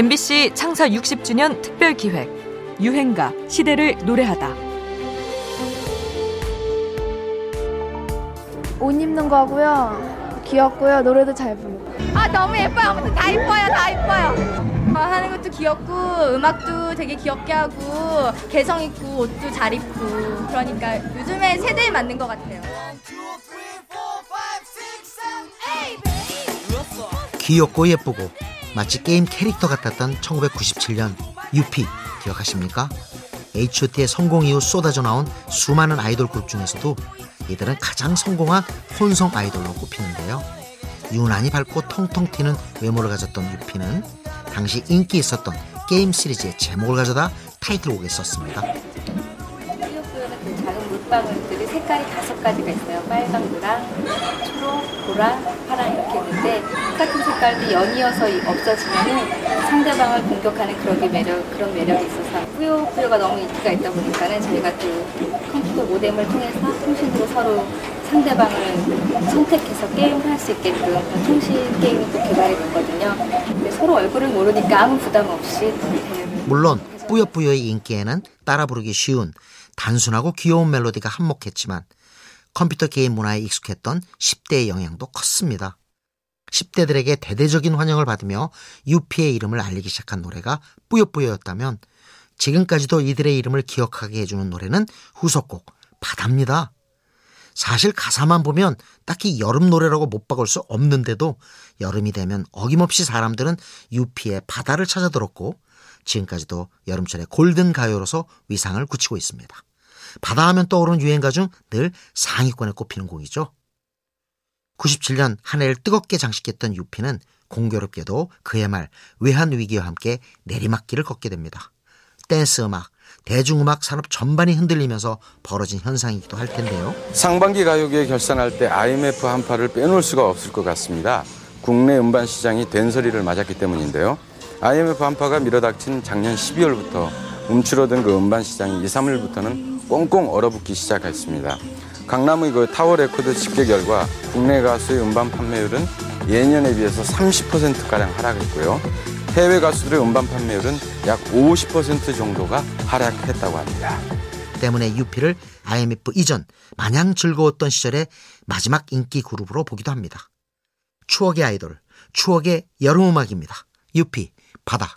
MBC 창사 60주년 특별 기획 유행가 시대를 노래하다. 옷 입는 거고요. 귀엽고요. 노래도 잘 부르고. 아 너무 예뻐요. 아무튼 다 이뻐요. 다 이뻐요. 아, 하는 것도 귀엽고 음악도 되게 귀엽게 하고 개성 있고 옷도 잘 입고 그러니까 요즘에 세대에 맞는 것 같아요. 귀엽고 예쁘고 마치 게임 캐릭터 같았던 1997년 유피 기억하십니까? H.O.T의 성공 이후 쏟아져 나온 수많은 아이돌 그룹 중에서도 이들은 가장 성공한 혼성 아이돌로 꼽히는데요. 유난히 밝고 통통 튀는 외모를 가졌던 유피는 당시 인기 있었던 게임 시리즈의 제목을 가져다 타이틀곡에 썼습니다. 물방울들이 색깔이 다섯 가지가 있어요. 빨강, 노랑, 초록, 보라, 파랑 이렇게 있는데 똑같은 색깔도 연이어서 없어지면은 상대방을 공격하는 그런 게 매력 그런 매력이 있어서 뿌요뿌요가 너무 인기가 있다 보니까는 저희가 또 컴퓨터 모뎀을 통해서 통신으로 서로 상대방을 선택해서 게임을 할 수 있게끔 통신 게임을 또 개발해 봤거든요. 근데 서로 얼굴을 모르니까 아무 부담 없이 물론 뿌요뿌요의 인기에는 따라 부르기 쉬운 단순하고 귀여운 멜로디가 한몫했지만 컴퓨터 게임 문화에 익숙했던 10대의 영향도 컸습니다. 10대들에게 대대적인 환영을 받으며 유피의 이름을 알리기 시작한 노래가 뿌요뿌요였다면 지금까지도 이들의 이름을 기억하게 해주는 노래는 후속곡 바다입니다. 사실 가사만 보면 딱히 여름 노래라고 못 박을 수 없는데도 여름이 되면 어김없이 사람들은 유피의 바다를 찾아 들었고 지금까지도 여름철의 골든 가요로서 위상을 굳히고 있습니다. 바다 하면 떠오르는 유행가 중 늘 상위권에 꼽히는 곡이죠. 97년 한 해를 뜨겁게 장식했던 유피는 공교롭게도 그의 말 외환 위기와 함께 내리막길을 걷게 됩니다. 댄스 음악, 대중음악 산업 전반이 흔들리면서 벌어진 현상이기도 할 텐데요. 상반기 가요계 결산할 때 IMF 한파를 빼놓을 수가 없을 것 같습니다. 국내 음반 시장이 된서리를 맞았기 때문인데요. IMF 한파가 밀어닥친 작년 12월부터 움츠러든 그 음반 시장이 2, 3월부터는 꽁꽁 얼어붙기 시작했습니다. 강남의 그 타워 레코드 집계 결과 국내 가수의 음반 판매율은 예년에 비해서 30%가량 하락했고요. 해외 가수들의 음반 판매율은 약 50% 정도가 하락했다고 합니다. 때문에 유피를 IMF 이전 마냥 즐거웠던 시절의 마지막 인기 그룹으로 보기도 합니다. 추억의 아이돌, 추억의 여름음악입니다. 유피, 바다.